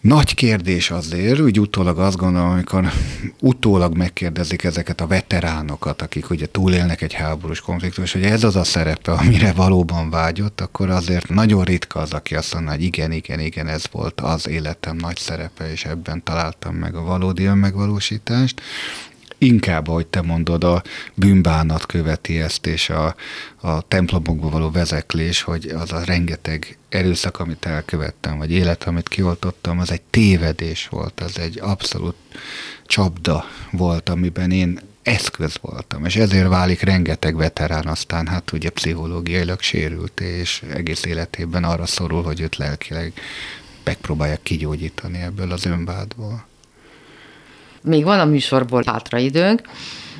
Nagy kérdés azért, úgy utólag azt gondolom, amikor utólag megkérdezik ezeket a veteránokat, akik ugye túlélnek egy háborús konfliktus, hogy ez az a szerepe, amire valóban vágyott, akkor azért nagyon ritka az, aki azt mondja, hogy igen, igen, igen, ez volt az életem nagy szerepe, és ebben találtam meg a valódi önmegvalósítást inkább, ahogy te mondod, a bűnbánat követi ezt, és a, a templomokba való vezeklés, hogy az a rengeteg erőszak, amit elkövettem, vagy élet, amit kioltottam, az egy tévedés volt, az egy abszolút csapda volt, amiben én eszköz voltam, és ezért válik rengeteg veterán aztán, hát ugye pszichológiailag sérült, és egész életében arra szorul, hogy őt lelkileg megpróbálják kigyógyítani ebből az önvádból.
Még van a műsorból hátraidőnk.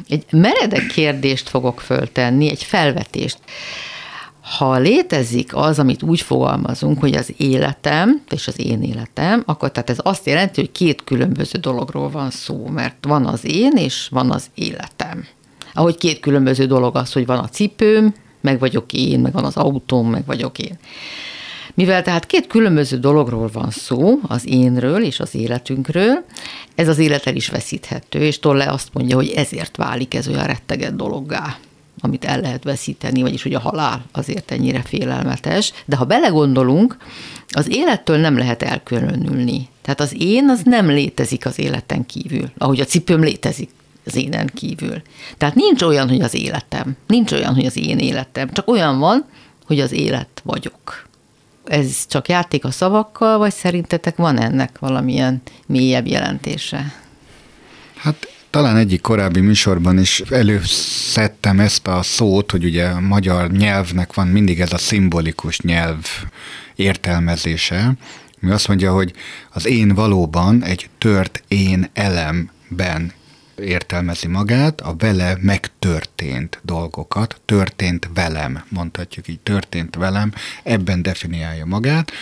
Egy meredek kérdést fogok föltenni, egy felvetést. Ha létezik az, amit úgy fogalmazunk, hogy az életem és az én életem, akkor tehát ez azt jelenti, hogy két különböző dologról van szó, mert van az én és van az életem. Ahogy két különböző dolog az, hogy van a cipőm, meg vagyok én, meg van az autóm, meg vagyok én. Mivel tehát két különböző dologról van szó, az énről és az életünkről, ez az életel is veszíthető, és Tolle azt mondja, hogy ezért válik ez olyan retteget dologgá amit el lehet veszíteni, vagyis hogy a halál azért ennyire félelmetes. De ha belegondolunk, az élettől nem lehet elkülönülni. Tehát az én az nem létezik az életen kívül, ahogy a cipőm létezik az énen kívül. Tehát nincs olyan, hogy az életem, nincs olyan, hogy az én életem, csak olyan van, hogy az élet vagyok. Ez csak játék a szavakkal, vagy szerintetek van ennek valamilyen mélyebb jelentése?
Hát talán egyik korábbi műsorban is előszedtem ezt a szót, hogy ugye a magyar nyelvnek van mindig ez a szimbolikus nyelv értelmezése, mi azt mondja, hogy az én valóban egy tört én elemben értelmezi magát, a vele megtörtént dolgokat, történt velem, mondhatjuk így, történt velem, ebben definiálja magát.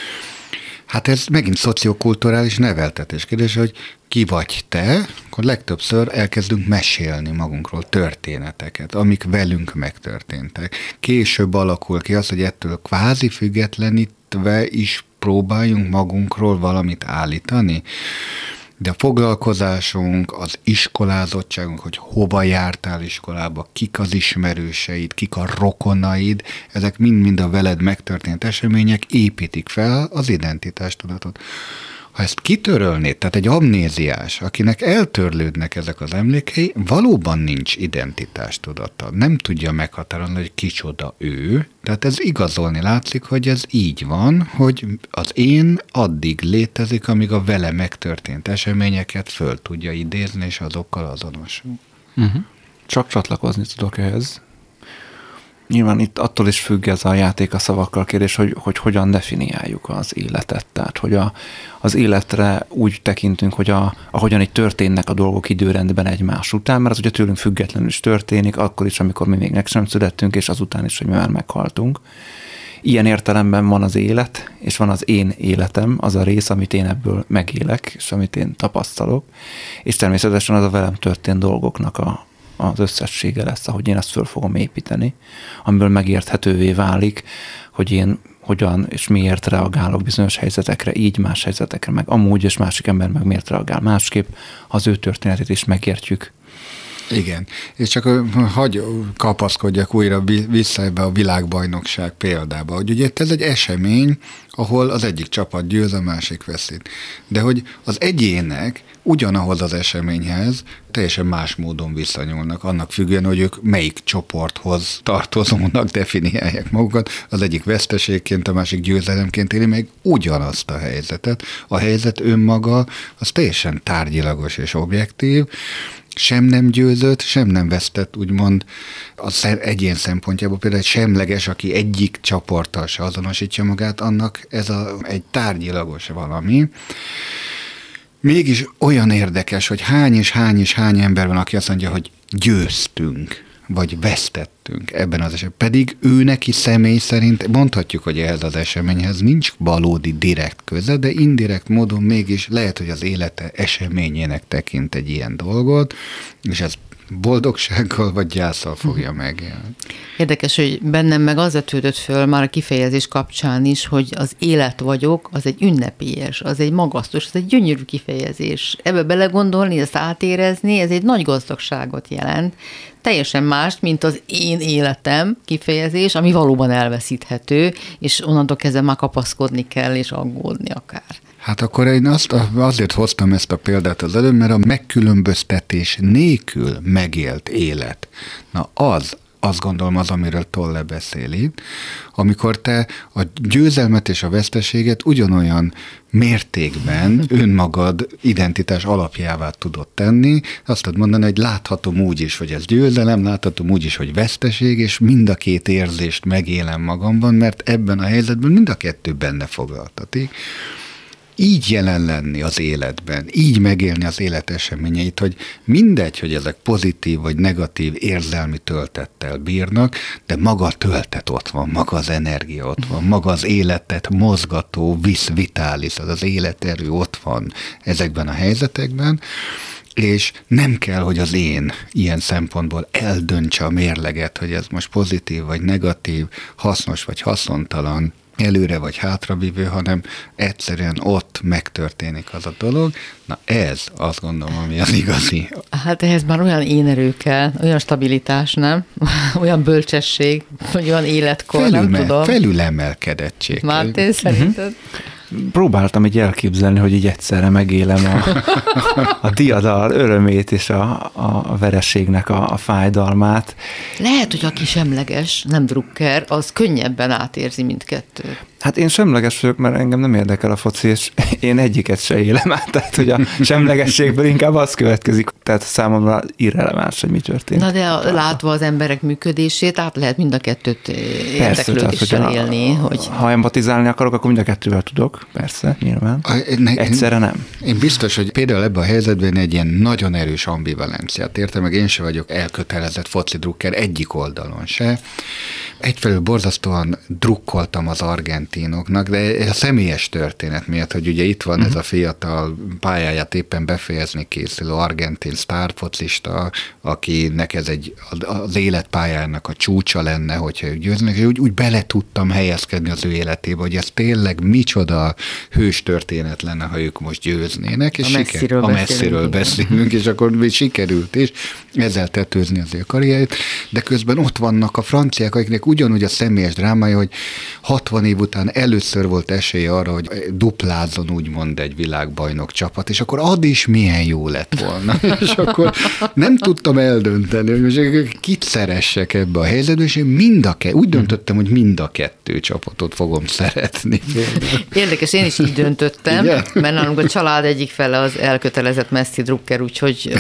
Hát ez megint szociokulturális neveltetés kérdés, hogy ki vagy te, akkor legtöbbször elkezdünk mesélni magunkról történeteket, amik velünk megtörténtek. Később alakul ki az, hogy ettől kvázi függetlenítve is próbáljunk magunkról valamit állítani de a foglalkozásunk, az iskolázottságunk, hogy hova jártál iskolába, kik az ismerőseid, kik a rokonaid, ezek mind-mind a veled megtörtént események építik fel az identitástudatot. Ha ezt kitörölnéd, tehát egy amnéziás, akinek eltörlődnek ezek az emlékei, valóban nincs identitástudata. Nem tudja meghatározni, hogy kicsoda ő. Tehát ez igazolni látszik, hogy ez így van, hogy az én addig létezik, amíg a vele megtörtént eseményeket föl tudja idézni, és azokkal azonosul.
Uh-huh. Csak csatlakozni tudok ehhez. Nyilván itt attól is függ ez a játék a szavakkal kérdés, hogy, hogy hogyan definiáljuk az életet. Tehát, hogy a, az életre úgy tekintünk, hogy a, ahogyan itt történnek a dolgok időrendben egymás után, mert az ugye tőlünk függetlenül is történik, akkor is, amikor mi még meg sem születtünk, és azután is, hogy mi már meghaltunk. Ilyen értelemben van az élet, és van az én életem, az a rész, amit én ebből megélek, és amit én tapasztalok, és természetesen az a velem történt dolgoknak a, az összessége lesz, ahogy én ezt föl fogom építeni, amiből megérthetővé válik, hogy én hogyan és miért reagálok bizonyos helyzetekre, így más helyzetekre, meg amúgy, és másik ember meg miért reagál másképp, az ő történetét is megértjük.
Igen, és csak hagy kapaszkodjak újra vissza ebbe a világbajnokság példába, hogy ugye ez egy esemény, ahol az egyik csapat győz, a másik veszít. De hogy az egyének ugyanahoz az eseményhez teljesen más módon viszonyulnak, annak függően, hogy ők melyik csoporthoz tartozónak definiálják magukat. Az egyik veszteségként, a másik győzelemként éli meg ugyanazt a helyzetet. A helyzet önmaga az teljesen tárgyilagos és objektív, sem nem győzött, sem nem vesztett, úgymond az egyén szempontjából például egy semleges, aki egyik csoporttal se azonosítja magát, annak ez a, egy tárgyilagos valami. Mégis olyan érdekes, hogy hány és hány és hány ember van, aki azt mondja, hogy győztünk, vagy vesztettünk ebben az esetben. Pedig ő neki személy szerint mondhatjuk, hogy ehhez az eseményhez nincs valódi direkt köze, de indirekt módon mégis lehet, hogy az élete eseményének tekint egy ilyen dolgot, és ez boldogsággal vagy gyászsal fogja mhm. megélni.
Érdekes, hogy bennem meg az vetődött föl már a kifejezés kapcsán is, hogy az élet vagyok, az egy ünnepélyes, az egy magasztos, az egy gyönyörű kifejezés. Ebbe belegondolni, ezt átérezni, ez egy nagy gazdagságot jelent. Teljesen más, mint az én életem kifejezés, ami valóban elveszíthető, és onnantól kezdve már kapaszkodni kell, és aggódni akár.
Hát akkor én azt, azért hoztam ezt a példát az előbb, mert a megkülönböztetés nélkül megélt élet, na az azt gondolom az, amiről Tolle beszél itt, amikor te a győzelmet és a veszteséget ugyanolyan mértékben önmagad identitás alapjává tudod tenni, azt tudod mondani, hogy láthatom úgy is, hogy ez győzelem, láthatom úgy is, hogy veszteség, és mind a két érzést megélem magamban, mert ebben a helyzetben mind a kettő benne foglaltatik így jelen lenni az életben, így megélni az élet eseményeit, hogy mindegy, hogy ezek pozitív vagy negatív érzelmi töltettel bírnak, de maga a töltet ott van, maga az energia ott van, maga az életet mozgató, visz vitális, az az életerő ott van ezekben a helyzetekben, és nem kell, hogy az én ilyen szempontból eldöntse a mérleget, hogy ez most pozitív vagy negatív, hasznos vagy haszontalan, előre vagy hátrabívő, hanem egyszerűen ott megtörténik az a dolog. Na ez azt gondolom, ami az igazi.
Hát ehhez már olyan énerő kell, olyan stabilitás, nem? olyan bölcsesség, vagy olyan életkor, Felülme, nem tudom.
Felülemelkedettség.
Márté, szerinted?
Próbáltam így elképzelni, hogy így egyszerre megélem a, a diadal örömét és a, a vereségnek a, a fájdalmát.
Lehet, hogy aki semleges, nem drukker, az könnyebben átérzi mindkettőt.
Hát én semleges vagyok, mert engem nem érdekel a foci, és én egyiket se élem át, tehát hogy a semlegességből inkább az következik, tehát számomra irreleváns, hogy mi történt.
Na de a, látva az emberek működését, át lehet mind a kettőt érdeklődéssel tehát, élni. Hogy...
Ha empatizálni akarok, akkor mind a kettővel tudok, persze, nyilván. A, ne, Egyszerre nem.
Én biztos, hogy például ebben a helyzetben egy ilyen nagyon erős ambivalenciát értem, meg én se vagyok elkötelezett foci drukker egyik oldalon se. Egyfelől borzasztóan drukkoltam az argent argentinoknak, de a személyes történet miatt, hogy ugye itt van uh-huh. ez mhm. a fiatal pályáját éppen befejezni készülő argentin sztárfocista, akinek ez egy az életpályának a csúcsa lenne, hogyha ők győznek, és úgy, úgy bele tudtam helyezkedni az ő életébe, hogy ez tényleg micsoda hős történet lenne, ha ők most győznének, és
a messziről,
siker, a messziről beszélünk, és akkor sikerült is ezzel tetőzni az ő karrierjét, de közben ott vannak a franciák, akiknek ugyanúgy a személyes drámája, hogy 60 év után után először volt esély arra, hogy duplázzon úgymond egy világbajnok csapat, és akkor ad is milyen jó lett volna. és akkor nem tudtam eldönteni, hogy most kit szeressek ebbe a helyzetbe, és én mind a ke- úgy döntöttem, hogy mind a kettő csapatot fogom szeretni.
Érdekes, én is így döntöttem, Igen? mert nálunk a család egyik fele az elkötelezett Messi drukker, úgyhogy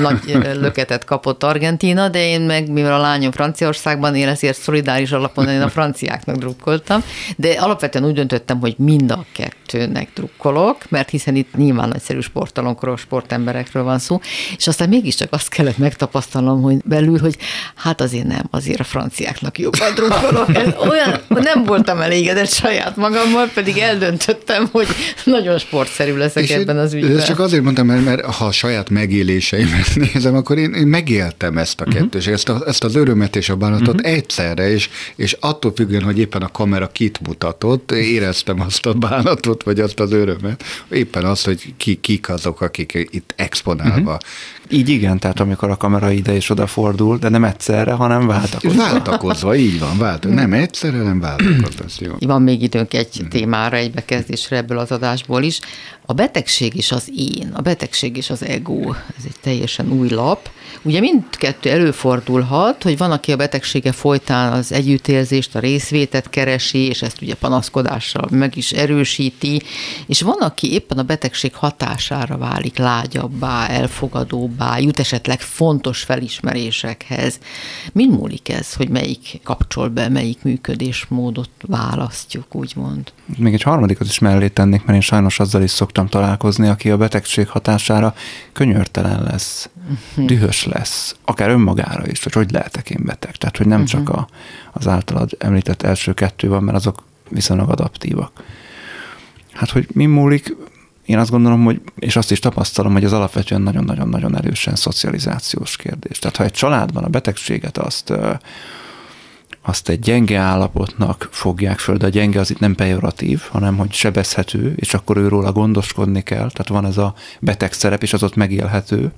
nagy löketet kapott Argentína, de én meg, mivel a lányom Franciaországban él, ezért szolidáris alapon én a franciáknak drukkoltam, de alapvetően úgy döntöttem, hogy mind a kettőnek drukkolok, mert hiszen itt nyilván nagyszerű sportalomkról, sportemberekről van szó, és aztán mégiscsak azt kellett megtapasztalnom, hogy belül, hogy hát azért nem, azért a franciáknak jobban drukkolok. Olyan, nem voltam elégedett saját magammal, pedig eldöntöttem, hogy nagyon sportszerű leszek és ebben az ügyben.
Ezt csak azért mondtam, mert, mert ha a saját megéléseimet nézem, akkor én, én megéltem ezt a mhm. kettős, uh-huh. ezt, a, ezt az örömet és a bánatot uh-huh. egyszerre, és, és attól függően, hogy éppen a kamera kit mutat, bánatot, éreztem azt a bánatot, vagy azt az örömet, éppen az, hogy ki, kik azok, akik itt exponálva uh-huh.
Így igen, tehát amikor a kamera ide és odafordul, de nem egyszerre, hanem váltakozva.
Váltakozva, így van, váltakozva. Nem egyszerre, nem váltakozva. Jó.
Van még időnk egy uh-huh. témára, egy bekezdésre ebből az adásból is. A betegség és az én, a betegség és az ego, ez egy teljesen új lap. Ugye mindkettő előfordulhat, hogy van, aki a betegsége folytán az együttérzést, a részvétet keresi, és ezt ugye panaszkodással meg is erősíti, és van, aki éppen a betegség hatására válik lágyabbá, elfogadóbbá, jut esetleg fontos felismerésekhez. Min múlik ez, hogy melyik kapcsol be, melyik működésmódot választjuk, úgymond?
Még egy harmadikat is mellé tennék, mert én sajnos azzal is szoktam találkozni, aki a betegség hatására könyörtelen lesz, uh-huh. dühös lesz, akár önmagára is, hogy hogy lehetek én beteg. Tehát, hogy nem uh-huh. csak a, az általad említett első kettő van, mert azok viszonylag adaptívak. Hát, hogy mi múlik, én azt gondolom, hogy, és azt is tapasztalom, hogy az alapvetően nagyon-nagyon-nagyon erősen szocializációs kérdés. Tehát ha egy családban a betegséget azt azt egy gyenge állapotnak fogják föl, de a gyenge az itt nem pejoratív, hanem hogy sebezhető, és akkor őróla gondoskodni kell, tehát van ez a beteg szerep, és az ott megélhető,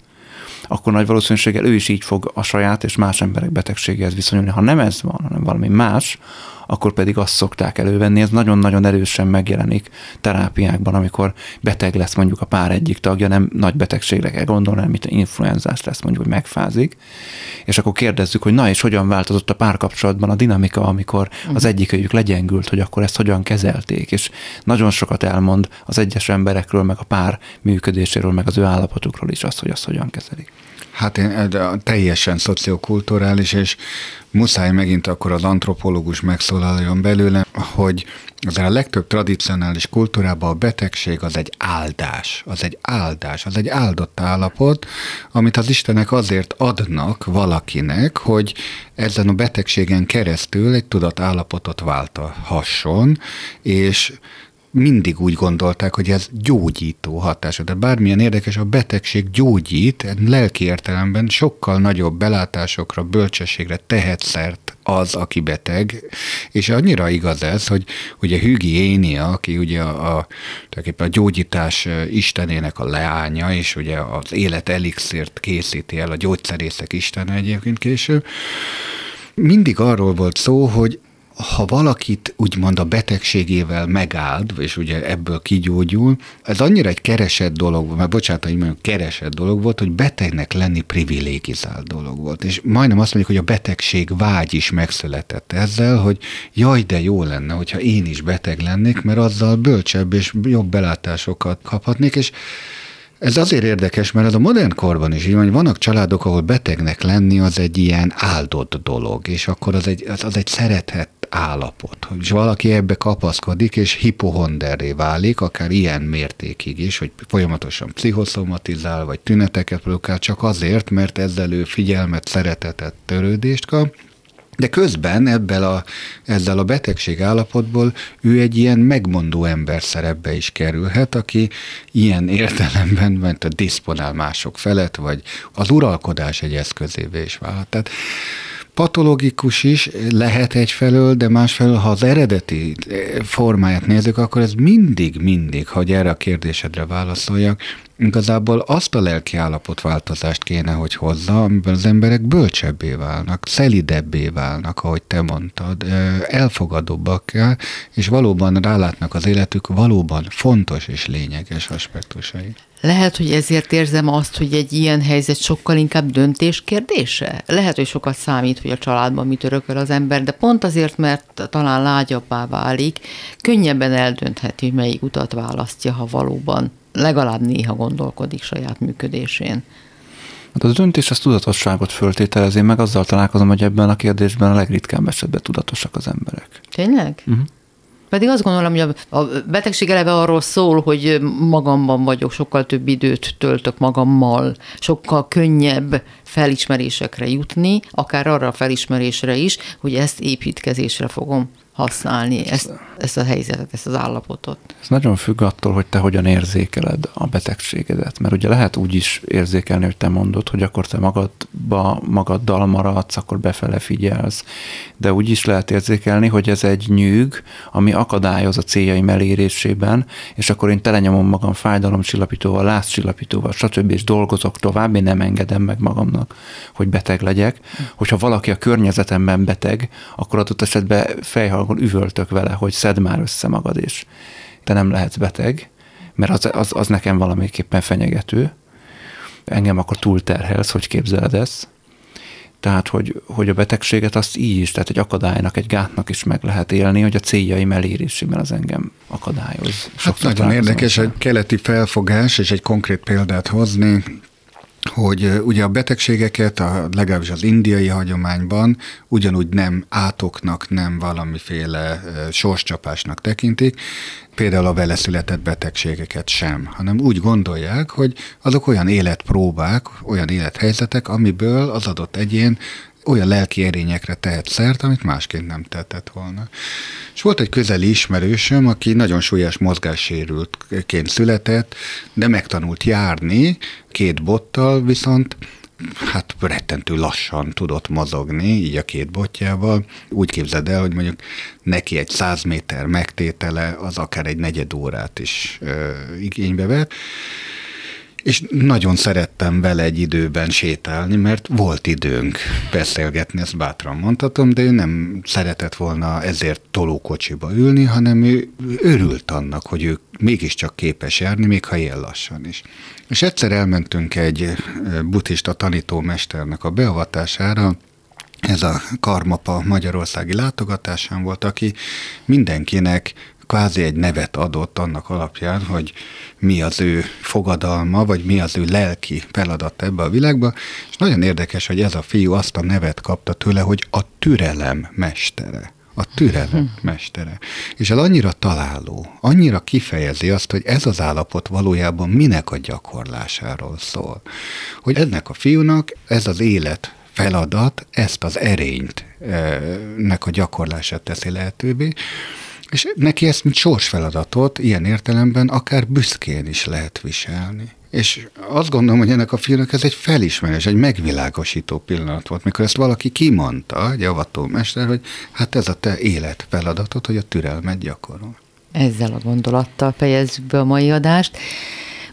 akkor nagy valószínűséggel ő is így fog a saját és más emberek betegségéhez viszonyulni. Ha nem ez van, hanem valami más, akkor pedig azt szokták elővenni. Ez nagyon-nagyon erősen megjelenik terápiákban, amikor beteg lesz mondjuk a pár egyik tagja, nem nagy betegségre kell gondolni, amit influenzás lesz mondjuk, hogy megfázik, és akkor kérdezzük, hogy na és hogyan változott a párkapcsolatban a dinamika, amikor az mhm. egyik legyengült, hogy akkor ezt hogyan kezelték, és nagyon sokat elmond az egyes emberekről, meg a pár működéséről, meg az ő állapotukról is azt, hogy azt hogyan kezelik.
Hát én teljesen szociokulturális, és muszáj megint akkor az antropológus megszólaljon belőle, hogy az a legtöbb tradicionális kultúrában a betegség az egy áldás, az egy áldás, az egy áldott állapot, amit az Istenek azért adnak valakinek, hogy ezen a betegségen keresztül egy tudatállapotot válthasson, és mindig úgy gondolták, hogy ez gyógyító hatású. De bármilyen érdekes, a betegség gyógyít, lelki értelemben sokkal nagyobb belátásokra, bölcsességre tehet szert az, aki beteg, és annyira igaz ez, hogy ugye Hügiénia, aki ugye a, a, a gyógyítás istenének a leánya, és ugye az élet elixírt készíti el, a gyógyszerészek istene egyébként később, mindig arról volt szó, hogy ha valakit úgymond a betegségével megáld, és ugye ebből kigyógyul, ez annyira egy keresett dolog, mert bocsánat, hogy mondjuk keresett dolog volt, hogy betegnek lenni privilégizált dolog volt. És majdnem azt mondjuk, hogy a betegség vágy is megszületett ezzel, hogy jaj, de jó lenne, hogyha én is beteg lennék, mert azzal bölcsebb és jobb belátásokat kaphatnék, és ez azért érdekes, mert ez a modern korban is így van, vannak családok, ahol betegnek lenni az egy ilyen áldott dolog, és akkor az egy, az, az egy állapot. És valaki ebbe kapaszkodik, és hipohonderré válik, akár ilyen mértékig is, hogy folyamatosan pszichoszomatizál, vagy tüneteket produkál, csak azért, mert ezzel ő figyelmet, szeretetet, törődést kap, de közben ebből a, ezzel a betegség állapotból ő egy ilyen megmondó ember szerepbe is kerülhet, aki ilyen értelemben ment a diszponál mások felett, vagy az uralkodás egy eszközévé is válhat. Tehát patológikus is lehet egyfelől, de másfelől, ha az eredeti formáját nézzük, akkor ez mindig, mindig, hogy erre a kérdésedre válaszoljak, igazából azt a lelki változást kéne, hogy hozza, amiben az emberek bölcsebbé válnak, szelidebbé válnak, ahogy te mondtad, elfogadóbbak és valóban rálátnak az életük valóban fontos és lényeges aspektusai.
Lehet, hogy ezért érzem azt, hogy egy ilyen helyzet sokkal inkább döntés kérdése. Lehet, hogy sokat számít, hogy a családban mit örököl az ember, de pont azért, mert talán lágyabbá válik, könnyebben eldöntheti, hogy melyik utat választja, ha valóban legalább néha gondolkodik saját működésén.
Hát az döntés az tudatosságot föltételez. Én meg azzal találkozom, hogy ebben a kérdésben a legritkább esetben tudatosak az emberek.
Tényleg? Uh-huh. Pedig azt gondolom, hogy a, a betegség eleve arról szól, hogy magamban vagyok, sokkal több időt töltök magammal, sokkal könnyebb felismerésekre jutni, akár arra a felismerésre is, hogy ezt építkezésre fogom használni ezt, ezt a helyzetet, ezt az állapotot.
Ez nagyon függ attól, hogy te hogyan érzékeled a betegségedet, mert ugye lehet úgy is érzékelni, hogy te mondod, hogy akkor te magadba, magaddal maradsz, akkor befele figyelsz, de úgy is lehet érzékelni, hogy ez egy nyűg, ami akadályoz a céljaim elérésében, és akkor én telenyomom magam fájdalomcsillapítóval, lázcsillapítóval, stb. és dolgozok tovább, én nem engedem meg magamnak, hogy beteg legyek. Hogyha valaki a környezetemben beteg, akkor adott esetben fejhal akkor üvöltök vele, hogy szedd már össze magad, és te nem lehetsz beteg, mert az, az, az nekem valamiképpen fenyegető. Engem akkor túlterhelsz, hogy képzeled ezt. Tehát, hogy, hogy a betegséget azt így is, tehát egy akadálynak, egy gátnak is meg lehet élni, hogy a céljaim elérésében az engem akadályoz.
Hát nagyon érdekes, egy keleti felfogás, és egy konkrét példát hozni hogy ugye a betegségeket, a, legalábbis az indiai hagyományban ugyanúgy nem átoknak, nem valamiféle sorscsapásnak tekintik, például a vele született betegségeket sem, hanem úgy gondolják, hogy azok olyan életpróbák, olyan élethelyzetek, amiből az adott egyén olyan lelki erényekre tehet szert, amit másként nem tehetett volna. És volt egy közeli ismerősöm, aki nagyon súlyos mozgássérültként született, de megtanult járni két bottal, viszont hát rettentő lassan tudott mozogni, így a két botjával. Úgy képzeld el, hogy mondjuk neki egy száz méter megtétele az akár egy negyed órát is ö, igénybe vett és nagyon szerettem vele egy időben sétálni, mert volt időnk beszélgetni, ezt bátran mondhatom, de ő nem szeretett volna ezért tolókocsiba ülni, hanem ő örült annak, hogy ő mégiscsak képes járni, még ha ilyen lassan is. És egyszer elmentünk egy buddhista tanítómesternek a beavatására, ez a Karmapa magyarországi látogatásán volt, aki mindenkinek kvázi egy nevet adott annak alapján, hogy mi az ő fogadalma, vagy mi az ő lelki feladat ebbe a világba, és nagyon érdekes, hogy ez a fiú azt a nevet kapta tőle, hogy a türelem mestere a türelem mestere. És ez annyira találó, annyira kifejezi azt, hogy ez az állapot valójában minek a gyakorlásáról szól. Hogy ennek a fiúnak ez az élet feladat, ezt az erényt eh, nek a gyakorlását teszi lehetővé, és neki ezt, mint sorsfeladatot ilyen értelemben akár büszkén is lehet viselni. És azt gondolom, hogy ennek a filmnek ez egy felismerés, egy megvilágosító pillanat volt, mikor ezt valaki kimondta, egy avatómester, hogy hát ez a te élet feladatod, hogy a türelmet gyakorol.
Ezzel a gondolattal fejezzük be a mai adást.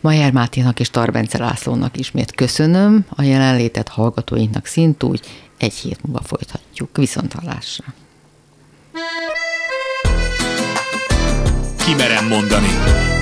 Majer Máténak és Tarbence Lászlónak ismét köszönöm, a jelenlétet hallgatóinknak szintúgy egy hét múlva folytatjuk. Viszont hallásra!
Kimerem mondani.